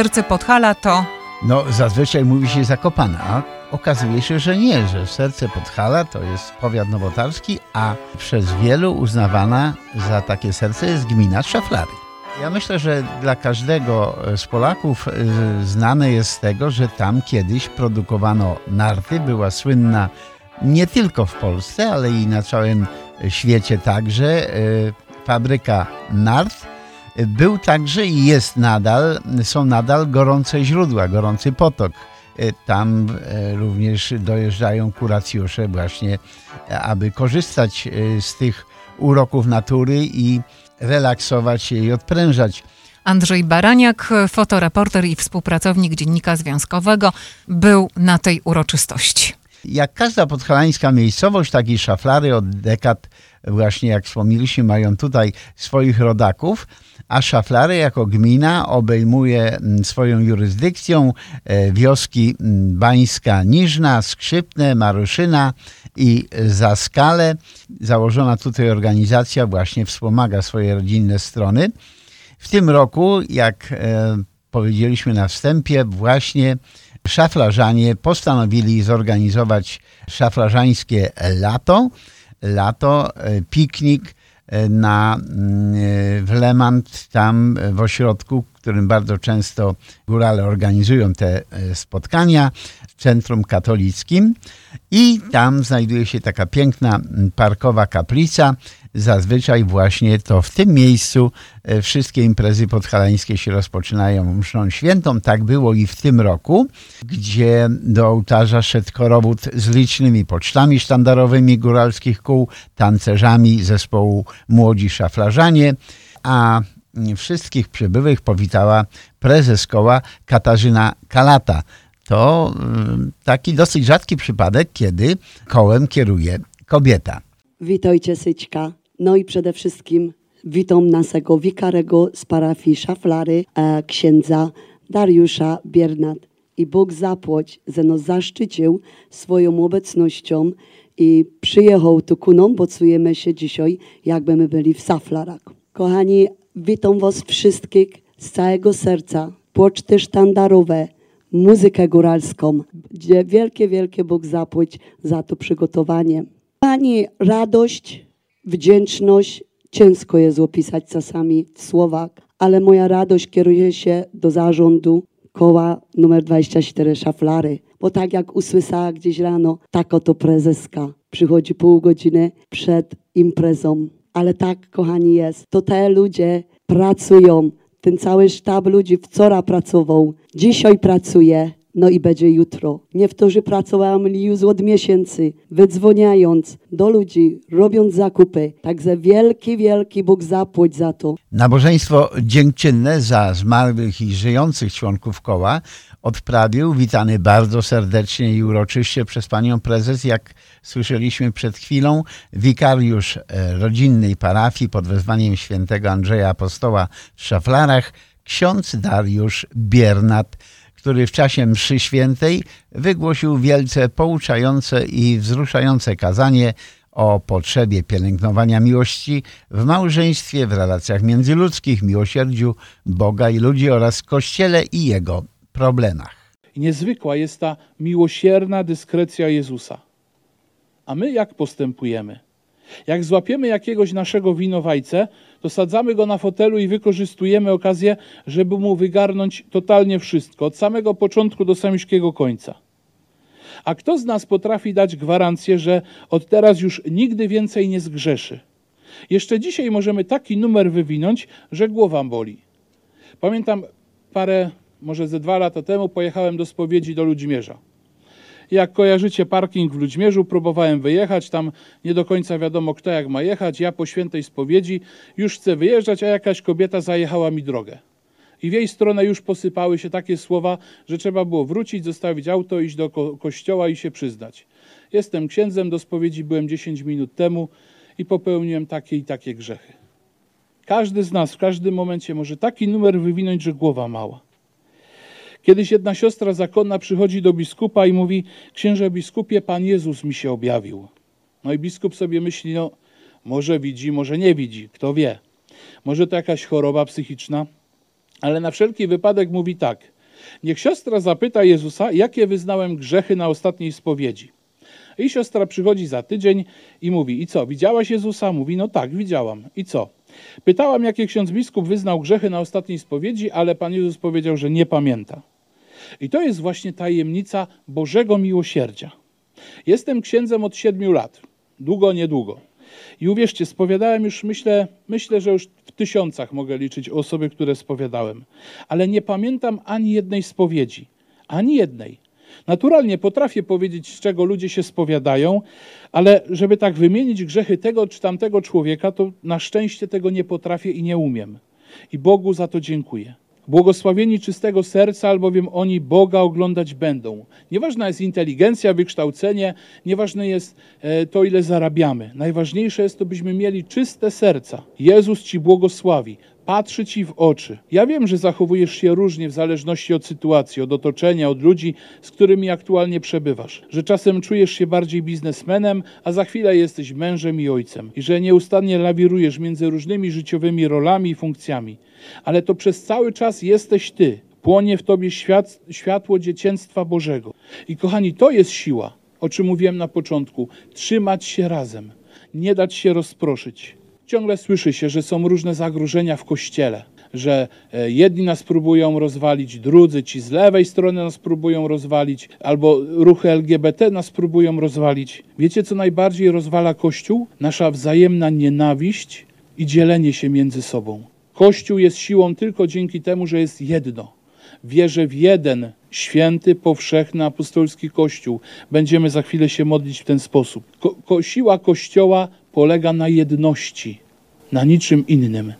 serce Podhala to No, zazwyczaj mówi się Zakopane, a okazuje się, że nie, że serce Podhala to jest powiat nowotarski, a przez wielu uznawana za takie serce jest gmina Szaflary. Ja myślę, że dla każdego z Polaków y, znane jest z tego, że tam kiedyś produkowano narty, była słynna nie tylko w Polsce, ale i na całym świecie także y, fabryka nart. Był także i jest nadal, są nadal gorące źródła, gorący potok. Y, Tam y, również dojeżdżają kuracjusze właśnie, aby korzystać y, z tych uroków natury i relaksować się i odprężać. Andrzej Baraniak, fotoreporter i współpracownik Dziennika Związkowego, był na tej uroczystości. Jak każda podhalańska miejscowość, tak i szaflary od dekad, właśnie jak wspomnieliśmy, mają tutaj swoich rodaków, a szaflary jako gmina obejmuje mm, swoją jurysdykcją e, wioski mm, Bańska Niżna, Skrzypne, Maruszyna i Zaskale. Założona tutaj organizacja właśnie wspomaga swoje rodzinne strony. W tym roku, jak e, powiedzieliśmy na wstępie, właśnie szaflarzanie postanowili zorganizować szaflarzańskie lato. Lato, e, piknik e, na, mm, e, w Lemant, tam w ośrodku, w którym bardzo często górale organizują te spotkania, w Centrum Katolickim. I tam znajduje się taka piękna parkowa kaplica. Zazwyczaj właśnie to w tym miejscu e, wszystkie imprezy podhalańskie się rozpoczynają mszą świętą. Tak było i w tym roku, gdzie do ołtarza szedł korowód z licznymi pocztami sztandarowymi góralskich kół, tancerzami zespołu Młodzi Szaflarzanie, a wszystkich przybyłych powitała prezes koła Katarzyna Kalata. To mm, taki dosyć rzadki przypadek, kiedy kołem kieruje kobieta. Witajcie Syćka. No i przede wszystkim witam naszego wikarego z parafii Szaflary, e, księdza Dariusza Biernat. I Bóg zapłać, że nas zaszczycił swoją obecnością i przyjechał tu ku nam, bo czujemy się dzisiaj, jakby my byli w Szaflarach. Kochani, witam was wszystkich z całego serca. Poczty sztandarowe, muzykę góralską, wielkie, wielkie Bóg zapłać za to przygotowanie. Pani radość, wdzięczność, ciężko jest opisać czasami w słowach, ale moja radość kieruje się do zarządu koła numer 24 Szaflary. Bo tak jak usłyszała gdzieś rano, tak oto prezeska przychodzi pół godziny przed imprezą. Ale tak, kochani, jest. To te ludzie pracują. Ten cały sztab ludzi wczoraj pracował, dzisiaj pracuje, no i będzie jutro. Niektórzy pracowali już od miesięcy, wydzwoniając do ludzi, robiąc zakupy. Także wielki, wielki Bóg zapłać za to. Nabożeństwo dziękczynne za zmarłych i żyjących członków koła odprawił, witany bardzo serdecznie i uroczyście przez panią prezes, jak słyszeliśmy przed chwilą, wikariusz e, rodzinnej parafii pod wezwaniem świętego Andrzeja Apostoła w Szaflarach, ksiądz Dariusz Biernat, który w czasie mszy świętej wygłosił wielce pouczające i wzruszające kazanie o potrzebie pielęgnowania miłości w małżeństwie, w relacjach międzyludzkich, miłosierdziu Boga i ludzi oraz Kościele i jego problemach. Niezwykła jest ta miłosierna dyskrecja Jezusa. A my jak postępujemy? Jak złapiemy jakiegoś naszego winowajcę, to sadzamy go na fotelu i wykorzystujemy okazję, żeby mu wygarnąć totalnie wszystko, od samego początku do samiśkiego końca. A kto z nas potrafi dać gwarancję, że od teraz już nigdy więcej nie zgrzeszy? Jeszcze dzisiaj możemy taki numer wywinąć, że głowa boli. Pamiętam parę, może ze dwa lata temu pojechałem do spowiedzi do Ludźmierza. Jak kojarzycie parking w Ludźmierzu, próbowałem wyjechać, tam nie do końca wiadomo kto jak ma jechać. Ja po świętej spowiedzi już chcę wyjeżdżać, a jakaś kobieta zajechała mi drogę. I w jej stronę już posypały się takie słowa, że trzeba było wrócić, zostawić auto, iść do ko- kościoła i się przyznać. Jestem księdzem, do spowiedzi byłem 10 minut temu i popełniłem takie i takie grzechy. Każdy z nas w każdym momencie może taki numer wywinąć, że głowa mała. Kiedyś jedna siostra zakonna przychodzi do biskupa i mówi: Księże biskupie, Pan Jezus mi się objawił. No i biskup sobie myśli: No, może widzi, może nie widzi, kto wie. Może to jakaś choroba psychiczna, Ale na wszelki wypadek mówi tak. Niech siostra zapyta Jezusa, jakie wyznałem grzechy na ostatniej spowiedzi. I siostra przychodzi za tydzień i mówi: I co, widziałaś Jezusa? Mówi: No tak, widziałam. I co? Pytałam, jakie ksiądz biskup wyznał grzechy na ostatniej spowiedzi, ale Pan Jezus powiedział, że nie pamięta. I to jest właśnie tajemnica Bożego miłosierdzia. Jestem księdzem od siedmiu lat. Długo, niedługo. I uwierzcie, spowiadałem już, myślę, myślę, że już w tysiącach mogę liczyć osoby, które spowiadałem. Ale nie pamiętam ani jednej spowiedzi. Ani jednej. Naturalnie potrafię powiedzieć, z czego ludzie się spowiadają, ale żeby tak wymienić grzechy tego czy tamtego człowieka, to na szczęście tego nie potrafię i nie umiem. I Bogu za to dziękuję. Błogosławieni czystego serca, albowiem oni Boga oglądać będą. Nieważna jest inteligencja, wykształcenie, nieważne jest e, to, ile zarabiamy. Najważniejsze jest to, byśmy mieli czyste serca. Jezus Ci błogosławi patrzy ci w oczy. Ja wiem, że zachowujesz się różnie w zależności od sytuacji, od otoczenia, od ludzi, z którymi aktualnie przebywasz. Że czasem czujesz się bardziej biznesmenem, a za chwilę jesteś mężem i ojcem. I że nieustannie lawirujesz między różnymi życiowymi rolami i funkcjami. Ale to przez cały czas jesteś ty. Płonie w tobie świat, światło dzieciństwa Bożego. I kochani, to jest siła, o czym mówiłem na początku. Trzymać się razem, nie dać się rozproszyć ciągle słyszy się, że są różne zagrożenia w kościele, że e, jedni nas próbują rozwalić, drudzy ci z lewej strony nas próbują rozwalić, albo ruchy LGBT nas próbują rozwalić. Wiecie, co najbardziej rozwala Kościół? Nasza wzajemna nienawiść i dzielenie się między sobą. Kościół jest siłą tylko dzięki temu, że jest jedno. Wierzę w jeden święty, powszechny, apostolski Kościół. Będziemy za chwilę się modlić w ten sposób. Ko, ko siła Kościoła polega na jedności, na niczym innym.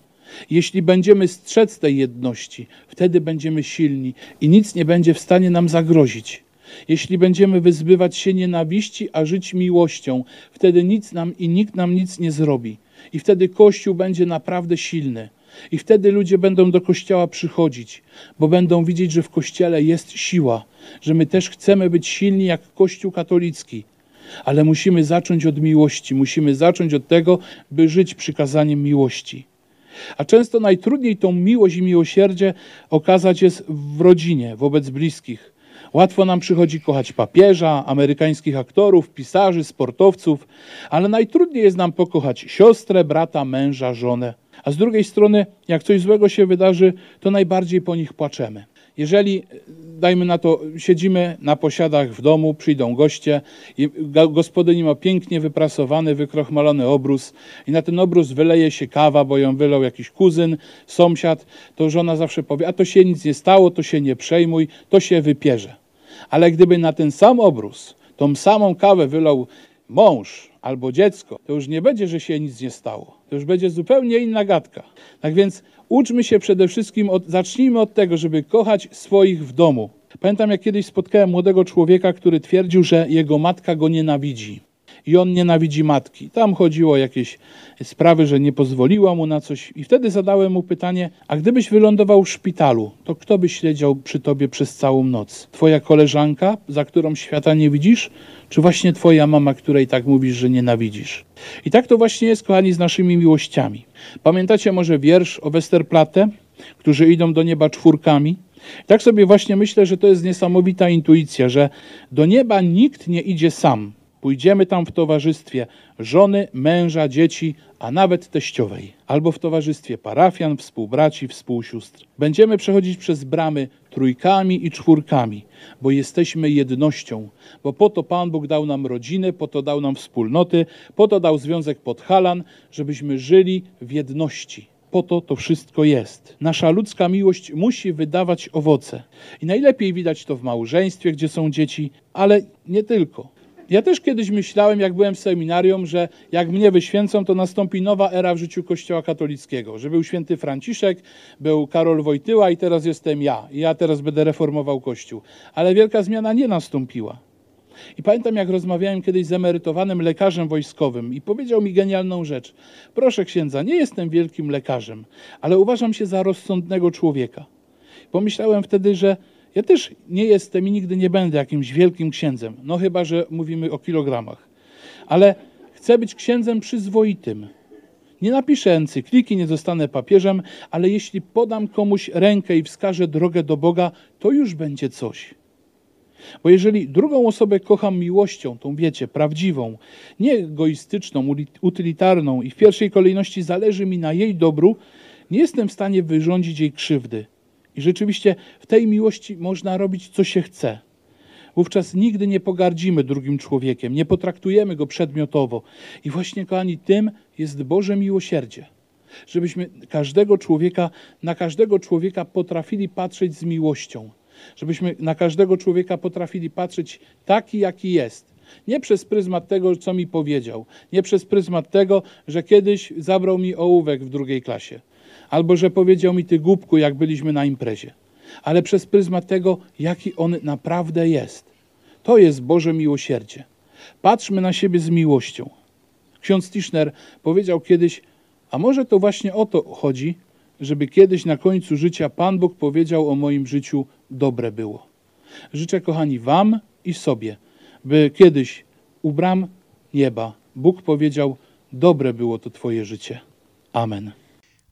Jeśli będziemy strzec tej jedności, wtedy będziemy silni i nic nie będzie w stanie nam zagrozić. Jeśli będziemy wyzbywać się nienawiści, a żyć miłością, wtedy nic nam i nikt nam nic nie zrobi. I wtedy Kościół będzie naprawdę silny. I wtedy ludzie będą do kościoła przychodzić, bo będą widzieć, że w kościele jest siła, że my też chcemy być silni jak Kościół katolicki, ale musimy zacząć od miłości, musimy zacząć od tego, by żyć przykazaniem miłości. A często najtrudniej tą miłość i miłosierdzie okazać jest w rodzinie, wobec bliskich. Łatwo nam przychodzi kochać papieża, amerykańskich aktorów, pisarzy, sportowców, ale najtrudniej jest nam pokochać siostrę, brata, męża, żonę. A z drugiej strony, jak coś złego się wydarzy, to najbardziej po nich płaczemy. Jeżeli, dajmy na to, siedzimy na posiadach w domu, przyjdą goście i gospodyni ma pięknie wyprasowany, wykrochmalony obrus i na ten obrus wyleje się kawa, bo ją wylał jakiś kuzyn, sąsiad, to żona zawsze powie, a to się nic nie stało, to się nie przejmuj, to się wypierze. Ale gdyby na ten sam obrus, tą samą kawę wylał mąż albo dziecko, to już nie będzie, że się nic nie stało. To już będzie zupełnie inna gadka. Tak więc uczmy się przede wszystkim, od, zacznijmy od tego, żeby kochać swoich w domu. Pamiętam, jak kiedyś spotkałem młodego człowieka, który twierdził, że jego matka go nienawidzi i on nienawidzi matki. Tam chodziło o jakieś sprawy, że nie pozwoliła mu na coś. I wtedy zadałem mu pytanie: A gdybyś wylądował w szpitalu, to kto by siedział przy tobie przez całą noc? Twoja koleżanka, za którą świata nie widzisz? Czy właśnie twoja mama, której tak mówisz, że nienawidzisz? I tak to właśnie jest, kochani, z naszymi miłościami. Pamiętacie może wiersz o Westerplatte, którzy idą do nieba czwórkami? Tak sobie właśnie myślę, że to jest niesamowita intuicja, że do nieba nikt nie idzie sam. Pójdziemy tam w towarzystwie żony, męża, dzieci, a nawet teściowej, albo w towarzystwie parafian, współbraci, współsióstr. Będziemy przechodzić przez bramy trójkami i czwórkami, bo jesteśmy jednością, bo po to Pan Bóg dał nam rodziny, po to dał nam wspólnoty, po to dał Związek Podhalan, żebyśmy żyli w jedności. Po to to wszystko jest. Nasza ludzka miłość musi wydawać owoce. I najlepiej widać to w małżeństwie, gdzie są dzieci, ale nie tylko. Ja też kiedyś myślałem, jak byłem w seminarium, że jak mnie wyświęcą, to nastąpi nowa era w życiu Kościoła katolickiego. Że był święty Franciszek, był Karol Wojtyła i teraz jestem ja. I ja teraz będę reformował Kościół. Ale wielka zmiana nie nastąpiła. I pamiętam, jak rozmawiałem kiedyś z emerytowanym lekarzem wojskowym i powiedział mi genialną rzecz. Proszę księdza, nie jestem wielkim lekarzem, ale uważam się za rozsądnego człowieka. Pomyślałem wtedy, że ja też nie jestem i nigdy nie będę jakimś wielkim księdzem, no chyba, że mówimy o kilogramach. Ale chcę być księdzem przyzwoitym. Nie napiszę encykliki, nie zostanę papieżem, ale jeśli podam komuś rękę i wskażę drogę do Boga, to już będzie coś. Bo jeżeli drugą osobę kocham miłością, tą wiecie, prawdziwą, nie egoistyczną, utylitarną i w pierwszej kolejności zależy mi na jej dobru, nie jestem w stanie wyrządzić jej krzywdy. I rzeczywiście w tej miłości można robić, co się chce. Wówczas nigdy nie pogardzimy drugim człowiekiem, nie potraktujemy go przedmiotowo. I właśnie, kochani, tym jest Boże miłosierdzie. Żebyśmy każdego człowieka, na każdego człowieka potrafili patrzeć z miłością. Żebyśmy na każdego człowieka potrafili patrzeć taki, jaki jest. Nie przez pryzmat tego, co mi powiedział, nie przez pryzmat tego, że kiedyś zabrał mi ołówek w drugiej klasie, albo że powiedział mi ty głupku, jak byliśmy na imprezie, ale przez pryzmat tego, jaki on naprawdę jest. To jest Boże miłosierdzie. Patrzmy na siebie z miłością. Ksiądz Tischner powiedział kiedyś, a może to właśnie o to chodzi, żeby kiedyś na końcu życia Pan Bóg powiedział o moim życiu dobre było. Życzę, kochani, Wam i sobie, by kiedyś u bram nieba Bóg powiedział: Dobre było to Twoje życie. Amen.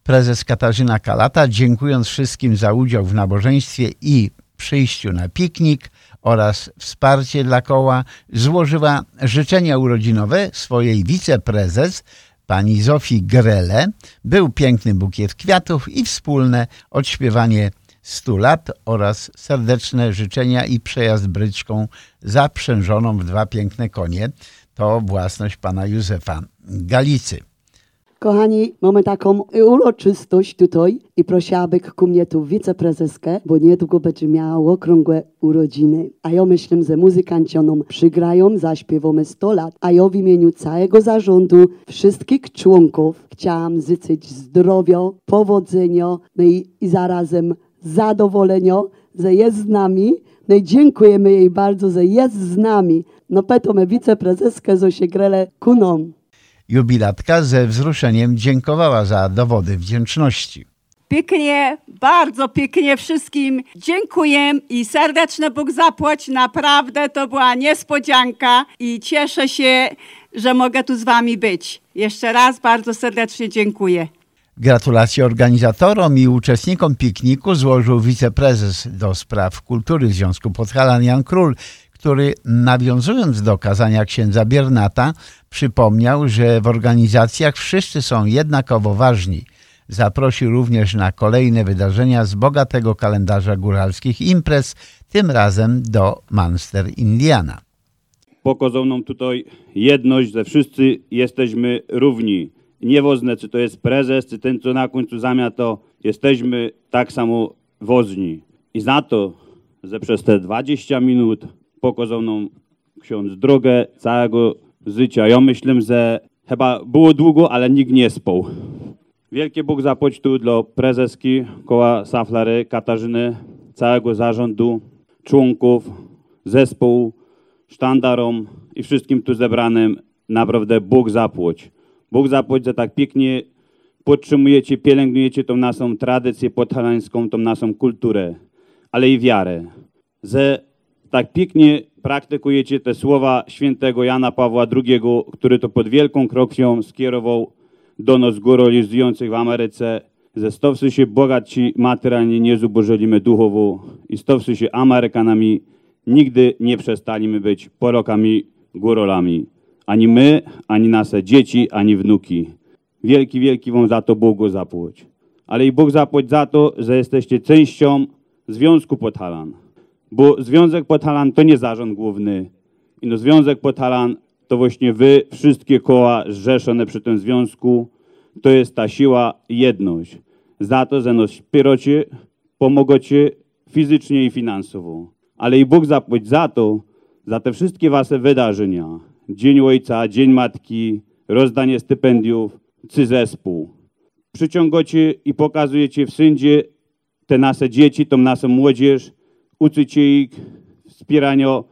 Prezes Katarzyna Kalata, dziękując wszystkim za udział w nabożeństwie i przyjściu na piknik oraz wsparcie dla koła, złożyła życzenia urodzinowe swojej wiceprezes pani Zofii Grele. Był piękny bukiet kwiatów i wspólne odśpiewanie 100 lat oraz serdeczne życzenia i przejazd bryczką zaprzężoną w dwa piękne konie. To własność pana Józefa Galicy. Kochani, mamy taką uroczystość tutaj i prosiłabym ku mnie tu wiceprezeskę, bo niedługo będzie miała okrągłe urodziny. A ja myślę, że muzykanci nam przygrają, zaśpiewamy 100 lat. A ja w imieniu całego zarządu, wszystkich członków chciałam życzyć zdrowia, powodzenia no i, i zarazem zadowolenia, że jest z nami. No i dziękujemy jej bardzo, że jest z nami. No petome wiceprezeskę Zosię Grele kuną. Jubilatka ze wzruszeniem dziękowała za dowody wdzięczności. Pięknie, bardzo pięknie wszystkim dziękuję i serdeczne Bóg zapłać. Naprawdę to była niespodzianka i cieszę się, że mogę tu z wami być. Jeszcze raz bardzo serdecznie dziękuję. Gratulacje organizatorom i uczestnikom pikniku złożył wiceprezes do spraw kultury Związku Podhalan Jan Król, który nawiązując do kazania księdza Biernata przypomniał, że w organizacjach wszyscy są jednakowo ważni. Zaprosił również na kolejne wydarzenia z bogatego kalendarza góralskich imprez, tym razem do Munster Indiana. Pokazał nam tutaj jedność, że wszyscy jesteśmy równi. Niewoźne, czy to jest prezes, czy ten, co na końcu zamiast to jesteśmy tak samo wozni. I za to, że przez te 20 minut pokazał nam ksiądz drogę całego życia. Ja myślę, że chyba było długo, ale nikt nie spał. Wielkie Bóg zapłać tu dla prezeski koła Saflary, Katarzyny, całego zarządu, członków, zespołu, sztandarom i wszystkim tu zebranym. Naprawdę Bóg zapłać. Bóg zapłać, że tak pięknie podtrzymujecie, pielęgnujecie tą naszą tradycję podhalańską, tą naszą kulturę, ale i wiarę. Że tak pięknie praktykujecie te słowa świętego Jana Pawła II, który to pod wielką krokwią skierował do nas żyjących w Ameryce, ze stowszy się bogaci materialnie nie zubożyliśmy duchowo i stowszy się Amerykanami nigdy nie przestalimy być porokami górolami. Ani my, ani nasze dzieci, ani wnuki. Wielki, wielki wam za to Bogu zapłać. Ale i Bóg zapłać za to, że jesteście częścią Związku Podhalan. Bo Związek Podhalan to nie zarząd główny. I no Związek Podhalan to właśnie wy, wszystkie koła zrzeszone przy tym związku, to jest ta siła, jedność. Za to, że nas wspieracie, pomogocie fizycznie i finansowo. Ale i Bóg zapłać za to, za te wszystkie wasze wydarzenia. Dzień Ojca, Dzień Matki, rozdanie stypendiów, czy zespół. Przyciągacie i pokazujecie w sędzie te nasze dzieci, tą naszą młodzież, uczycie ich wspierania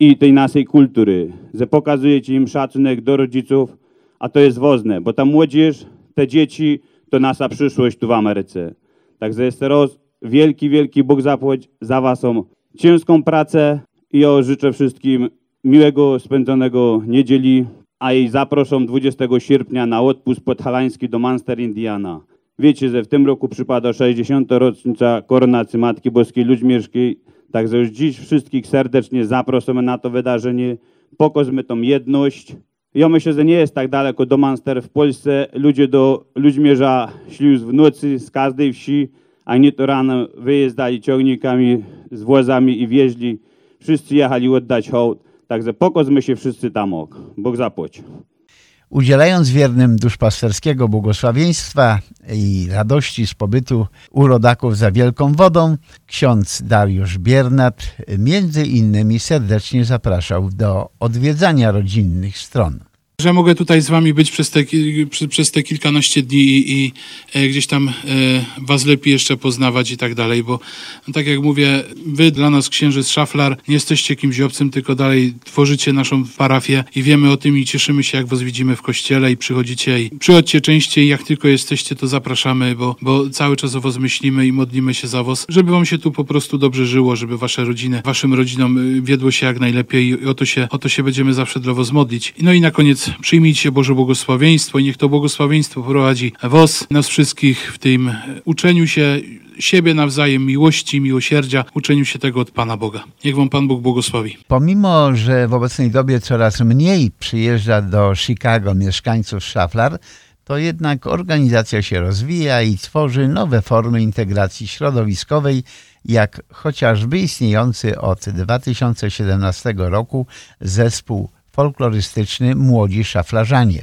i tej naszej kultury, że pokazujecie im szacunek do rodziców, a to jest ważne, bo ta młodzież, te dzieci to nasza przyszłość tu w Ameryce. Także jeszcze raz wielki, wielki Bóg zapłać za waszą ciężką pracę i ja życzę wszystkim miłego spędzonego niedzieli, a i zaproszą 20 sierpnia na odpust podhalański do Manster Indiana. Wiecie, że w tym roku przypada 60. rocznica koronacji Matki Boskiej Ludźmierskiej, także już dziś wszystkich serdecznie zapraszamy na to wydarzenie. Pokażmy tą jedność. Ja myślę, że nie jest tak daleko do Manster. W Polsce ludzie do Ludźmierza szli w nocy z każdej wsi, a nie to rano wyjeżdżali ciągnikami z wozami i wieźli. Wszyscy jechali oddać hołd. Także pokażmy się wszyscy tam ok. Bóg zapłać. Udzielając wiernym duszpasterskiego błogosławieństwa i radości z pobytu u rodaków za Wielką Wodą, ksiądz Dariusz Biernat między innymi serdecznie zapraszał do odwiedzania rodzinnych stron. Że mogę tutaj z wami być przez te, przez te kilkanaście dni i, i e, gdzieś tam e, was lepiej jeszcze poznawać i tak dalej, bo no, tak jak mówię, wy dla nas księżyc szaflar nie jesteście kimś obcym, tylko dalej tworzycie naszą parafię i wiemy o tym i cieszymy się, jak was widzimy w kościele i przychodzicie i przychodźcie częściej, jak tylko jesteście, to zapraszamy, bo, bo cały czas o was myślimy i modlimy się za was, żeby wam się tu po prostu dobrze żyło, żeby wasze rodziny, waszym rodzinom y, wiedło się jak najlepiej i o to się, o to się będziemy zawsze dla was modlić. No i na koniec przyjmijcie Boże błogosławieństwo i niech to błogosławieństwo prowadzi was, nas wszystkich w tym e, uczeniu się siebie nawzajem, miłości, miłosierdzia, uczeniu się tego od Pana Boga. Niech wam Pan Bóg błogosławi. Pomimo, że w obecnej dobie coraz mniej przyjeżdża do Chicago mieszkańców szaflar, to jednak organizacja się rozwija i tworzy nowe formy integracji środowiskowej, jak chociażby istniejący od 2017 roku zespół folklorystyczny Młodzi Szaflarzanie.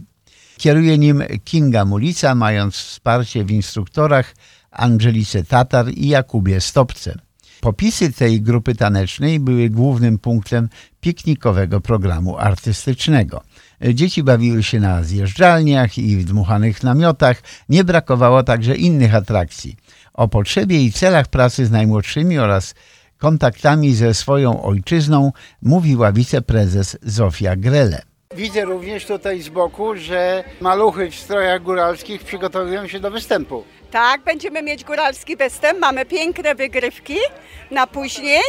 Kieruje nim Kinga Mulica, mając wsparcie w instruktorach Angelice Tatar i Jakubie Stopce. Popisy tej grupy tanecznej były głównym punktem piknikowego programu artystycznego. Dzieci bawiły się na zjeżdżalniach i w dmuchanych namiotach, nie brakowało także innych atrakcji. O potrzebie i celach pracy z najmłodszymi oraz kontaktami ze swoją ojczyzną mówiła wiceprezes Zofia Grele. Widzę również tutaj z boku, że maluchy w strojach góralskich przygotowują się do występu. Tak, będziemy mieć góralski występ, mamy piękne wygrywki na później.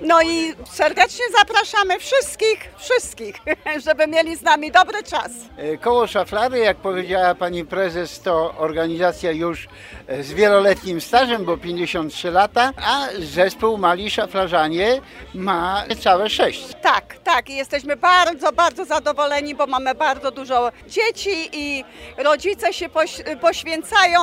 No i serdecznie zapraszamy wszystkich, wszystkich, żeby mieli z nami dobry czas. E, Koło Szaflary, jak powiedziała pani prezes, to organizacja już e, z wieloletnim stażem, bo 53 lata, a zespół Mali Szaflarzanie ma całe sześć. Tak, tak i jesteśmy bardzo, bardzo zadowoleni, bo mamy bardzo dużo dzieci i rodzice się poś, poświęcają,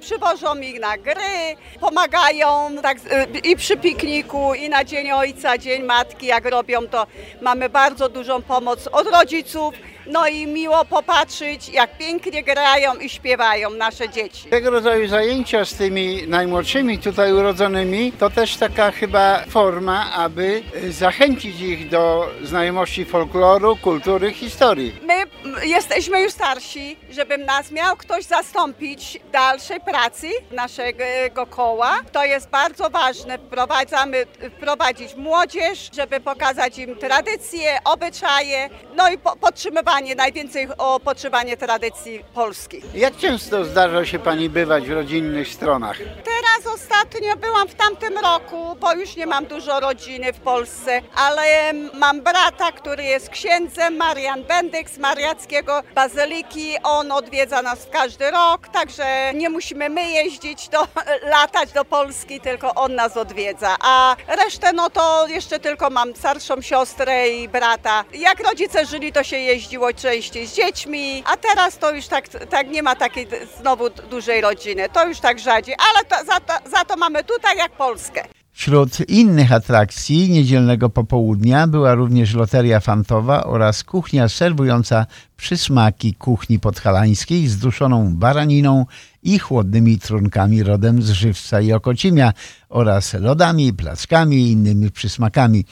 przywożą ich na gry, pomagają tak, i przy pikniku, i na Dzień Ojca, Dzień Matki, jak robią to mamy bardzo dużą pomoc od rodziców. No i miło popatrzeć, jak pięknie grają i śpiewają nasze dzieci. Tego rodzaju zajęcia z tymi najmłodszymi tutaj urodzonymi to też taka chyba forma, aby zachęcić ich do znajomości folkloru, kultury, historii. My jesteśmy już starsi, żeby nas miał ktoś zastąpić w dalszej pracy naszego koła. To jest bardzo ważne. Wprowadzamy, wprowadzić młodzież, żeby pokazać im tradycje, obyczaje, no i po, podtrzymywanie, najwięcej o podtrzymanie tradycji polskich. Jak często zdarza się pani bywać w rodzinnych stronach? Teraz ostatnio byłam w tamtym roku, bo już nie mam dużo rodziny w Polsce, ale mam brata, który jest księdzem, Marian Bendyk z Mariackiego Bazyliki. On odwiedza nas w każdy rok, także nie musimy my jeździć, do, latać do Polski, tylko on nas odwiedza. A resztę, no to jeszcze tylko mam starszą siostrę i brata. Jak rodzice żyli, to się jeździło częściej z dziećmi, a teraz to już tak, tak nie ma takiej znowu dużej rodziny. To już tak rzadziej, ale to, za, to, za to mamy tutaj jak Polskę. Wśród innych atrakcji niedzielnego popołudnia była również loteria fantowa oraz kuchnia serwująca przysmaki kuchni podhalańskiej z duszoną baraniną i chłodnymi trunkami rodem z żywca i okocimia oraz lodami, plackami i innymi przysmakami.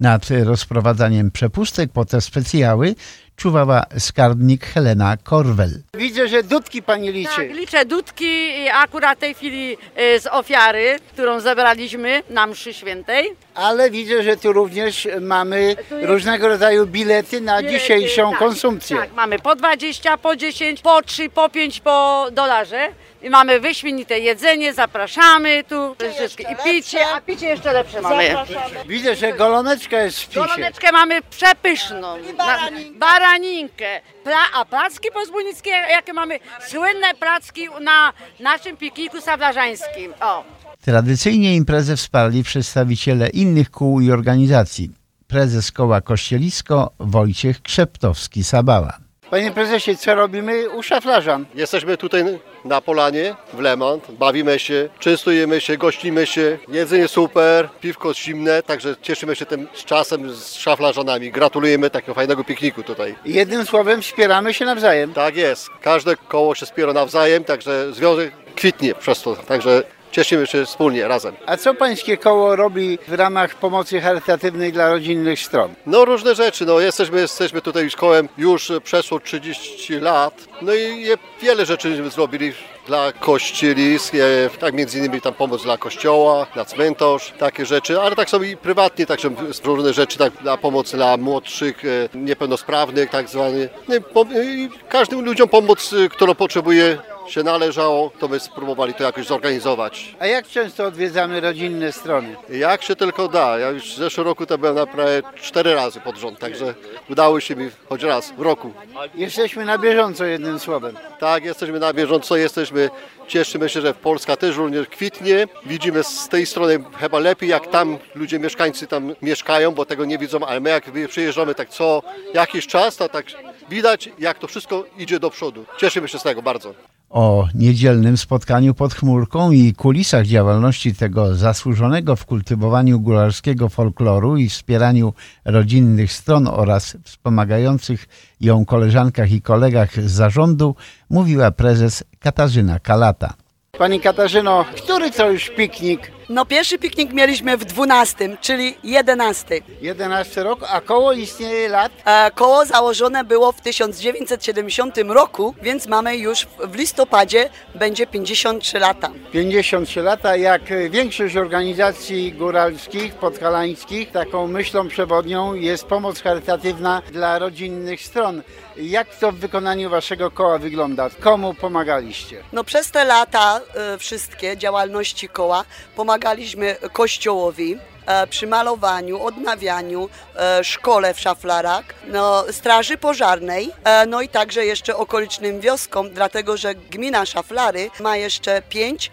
Nad rozprowadzaniem przepustek po te specjały czuwała skarbnik Helena Korwel. Widzę, że dudki pani liczy. Tak, liczę dudki i akurat tej chwili y, z ofiary, którą zebraliśmy na mszy świętej. Ale widzę, że tu również mamy Tu jest- różnego rodzaju bilety na Bilety, dzisiejszą tak, konsumpcję. Tak, mamy po 20, po 10, po 3, po 5 po dolarze. I mamy wyśmienite jedzenie, zapraszamy tu wszystkie. i picie, a picie jeszcze lepsze mamy. Widzę, że goloneczka jest w spisie. Goloneczkę mamy przepyszną. baraninkę. Na- baraninkę. Pla, a placki pozbunickie, jakie mamy słynne placki na naszym pikniku sablarzańskim. O. Tradycyjnie imprezę wsparli przedstawiciele innych kół i organizacji. Prezes koła Kościelisko Wojciech Krzeptowski-Sabała. Panie prezesie, co robimy u szaflarzan? Jesteśmy tutaj na polanie w Lemont, bawimy się, częstujemy się, gościmy się, jedzenie super, piwko zimne, także cieszymy się tym z czasem z szaflarzanami. Gratulujemy takiego fajnego pikniku tutaj. Jednym słowem wspieramy się nawzajem. Tak jest, każde koło się wspiera nawzajem, także związek kwitnie przez to, także cieszymy się wspólnie, razem. A co pańskie koło robi w ramach pomocy charytatywnej dla rodzinnych stron? No różne rzeczy, no jesteśmy, jesteśmy tutaj z kołem już przeszło 30 lat, no i wiele rzeczy zrobili dla kościeli, tak między innymi tam pomoc dla kościoła, na cmentarz, takie rzeczy, ale tak samo i prywatnie, także różne rzeczy, tak dla pomoc dla młodszych, e, niepełnosprawnych tak zwanych. No i każdym ludziom pomoc, e, którą potrzebuje się należało, to my spróbowali to jakoś zorganizować. A jak często odwiedzamy rodzinne strony? Jak się tylko da. Ja już w zeszłym roku to byłem na prawie cztery razy pod rząd, także udało się mi choć raz w roku. Jesteśmy na bieżąco jednym słowem. Tak, jesteśmy na bieżąco, jesteśmy, cieszymy się, że Polska też również kwitnie. Widzimy z tej strony chyba lepiej, jak tam ludzie, mieszkańcy tam mieszkają, bo tego nie widzą, ale my jak przyjeżdżamy tak co jakiś czas, to tak widać, jak to wszystko idzie do przodu. Cieszymy się z tego bardzo. O niedzielnym spotkaniu pod chmurką i kulisach działalności tego zasłużonego w kultywowaniu gólarskiego folkloru i wspieraniu rodzinnych stron oraz wspomagających ją koleżankach i kolegach z zarządu mówiła prezes Katarzyna Kalata. Pani Katarzyno, który to już piknik? No pierwszy piknik mieliśmy w 12, czyli 11. 11 rok, a koło istnieje lat? E, koło założone było w 1970 roku, więc mamy już w listopadzie będzie 53 lata. 53 lata, jak większość organizacji góralskich, podhalańskich, taką myślą przewodnią jest pomoc charytatywna dla rodzinnych stron. Jak to w wykonaniu waszego koła wygląda? Komu pomagaliście? No przez te lata e, wszystkie działalności koła pomagaliśmy kościołowi e, przy malowaniu, odnawianiu, e, szkole w Szaflarach, no, straży pożarnej, e, no i także jeszcze okolicznym wioskom, dlatego że gmina Szaflary ma jeszcze pięć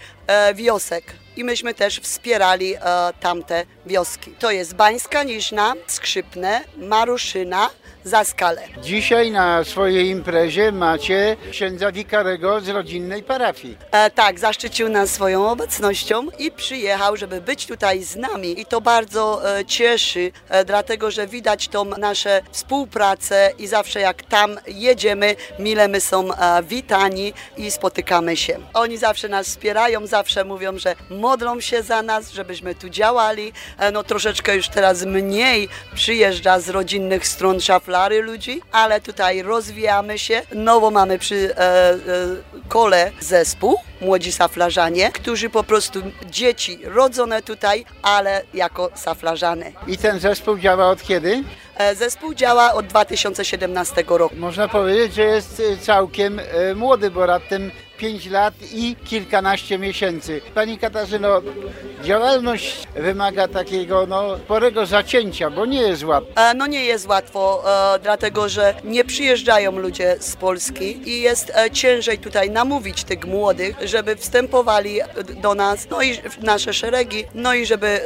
wiosek. I myśmy też wspierali tamte wioski. To jest Bańska Niżna, Skrzypne, Maruszyna, Zaskale. Dzisiaj na swojej imprezie macie księdza wikarego z rodzinnej parafii. E, tak, zaszczycił nas swoją obecnością i przyjechał, żeby być tutaj z nami. I to bardzo e, cieszy, e, dlatego że widać tą nasze współpracę i zawsze jak tam jedziemy, mile my są e, witani i spotykamy się. Oni zawsze nas wspierają, zawsze mówią, że modlą się za nas, żebyśmy tu działali. E, no troszeczkę już teraz mniej przyjeżdża z rodzinnych stron szaflary ludzi, ale tutaj rozwijamy się. Nowo mamy przy e, e, kole zespół, młodzi saflarzanie, którzy po prostu dzieci rodzone tutaj, ale jako saflarzane. I ten zespół działa od kiedy? E, Zespół działa od 2017 roku. Można powiedzieć, że jest y, całkiem y, młody, bo raptem 5 lat i kilkanaście miesięcy. Pani Katarzyno, działalność wymaga takiego no, sporego zacięcia, bo nie jest łatwo. E, No nie jest łatwo, e, dlatego że nie przyjeżdżają ludzie z Polski i jest e, ciężej tutaj namówić tych młodych, żeby wstępowali do nas, no i w nasze szeregi, no i żeby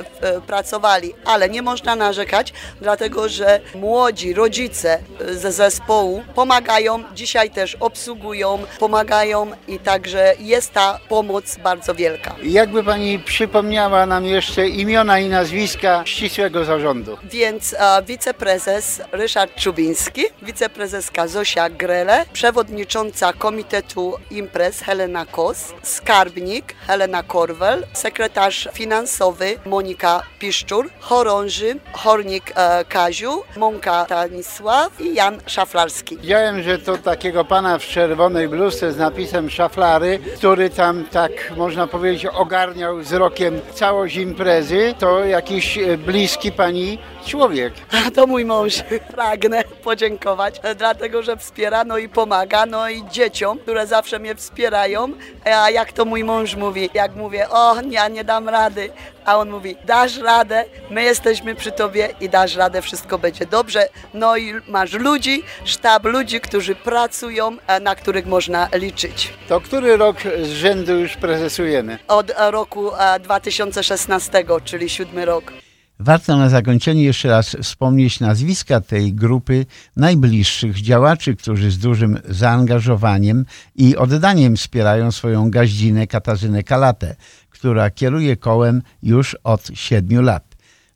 pracowali. Ale nie można narzekać, dlatego że młodzi rodzice ze zespołu pomagają, dzisiaj też obsługują, pomagają i także jest ta pomoc bardzo wielka. Jakby Pani przypomniała nam jeszcze imiona i nazwiska ścisłego zarządu. Więc e, wiceprezes Ryszard Czubiński, wiceprezeska Zosia Grele, przewodnicząca Komitetu Imprez Helena Kos, skarbnik Helena Korwel, sekretarz finansowy Monika Piszczur, chorąży Hornik e, Kaziu, Mąka Stanisław i Jan Szaflarski. Widziałem, że to takiego pana w czerwonej bluzce z napisem szaflary, który tam tak można powiedzieć ogarniał wzrokiem całość imprezy. To jakiś e, bliski pani człowiek. A to mój mąż. Pragnę podziękować, e, dlatego że wspiera, no i pomaga, no i dzieciom, które zawsze mnie wspierają. A jak to mój mąż mówi, jak mówię, o, ja nie dam rady, a on mówi, dasz radę, my jesteśmy przy tobie i dasz radę, wszystko będzie dobrze. No i masz ludzi, sztab ludzi, którzy pracują, e, na których można liczyć. To który rok z rzędu już prezesujemy? Od e, roku e, 2016, czyli siódmy rok. Warto na zakończenie jeszcze raz wspomnieć nazwiska tej grupy najbliższych działaczy, którzy z dużym zaangażowaniem i oddaniem wspierają swoją gaździnę Katarzynę Kalatę, która kieruje kołem już od siedmiu lat.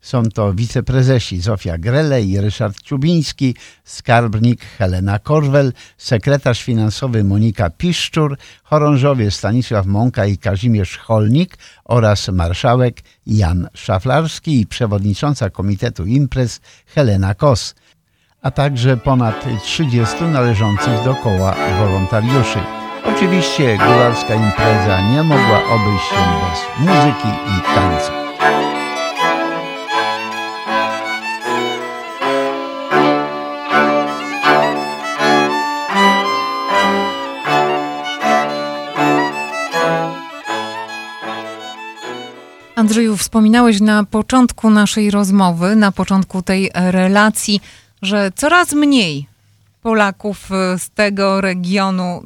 Są to wiceprezesi Zofia Grele i Ryszard Czubiński, skarbnik Helena Korwel, sekretarz finansowy Monika Piszczur, chorążowie Stanisław Mąka i Kazimierz Holnik oraz marszałek Jan Szaflarski i przewodnicząca Komitetu Imprez Helena Kos, a także ponad 30 należących do koła wolontariuszy. Oczywiście góralska impreza nie mogła obejść się bez muzyki i tańca. Andrzeju, wspominałeś na początku naszej rozmowy, na początku tej relacji, że coraz mniej Polaków y, z tego regionu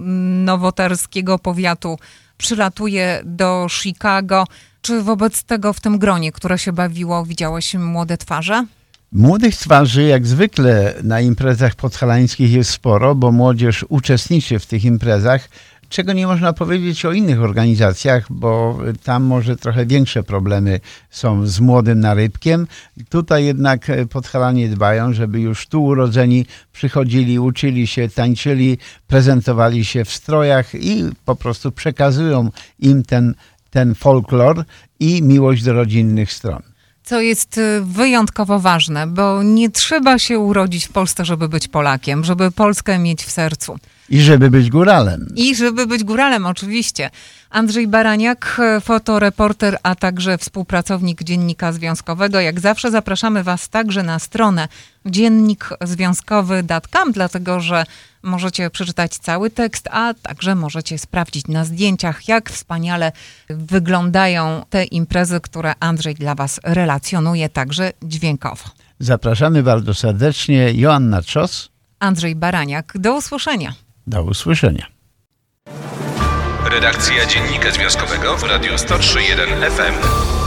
nowotarskiego powiatu przylatuje do Chicago. Czy wobec tego w tym gronie, które się bawiło, widziałeś młode twarze? Młodych twarzy, jak zwykle na imprezach podhalańskich jest sporo, bo młodzież uczestniczy w tych imprezach, czego nie można powiedzieć o innych organizacjach, bo tam może trochę większe problemy są z młodym narybkiem. Tutaj jednak podhalanie dbają, żeby już tu urodzeni przychodzili, uczyli się, tańczyli, prezentowali się w strojach i po prostu przekazują im ten, ten folklor i miłość do rodzinnych stron co jest y, wyjątkowo ważne, bo nie trzeba się urodzić w Polsce, żeby być Polakiem, żeby Polskę mieć w sercu. I żeby być góralem. I żeby być góralem, oczywiście. Andrzej Baraniak, fotoreporter, a także współpracownik Dziennika Związkowego. Jak zawsze zapraszamy Was także na stronę dziennikzwiązkowy.com, dlatego że możecie przeczytać cały tekst, a także możecie sprawdzić na zdjęciach, jak wspaniale wyglądają te imprezy, które Andrzej dla Was relacjonuje także dźwiękowo. Zapraszamy bardzo serdecznie. Joanna Czos. Andrzej Baraniak. Do usłyszenia. Do usłyszenia. Redakcja Dziennika Związkowego w Radiu 103.1 FM.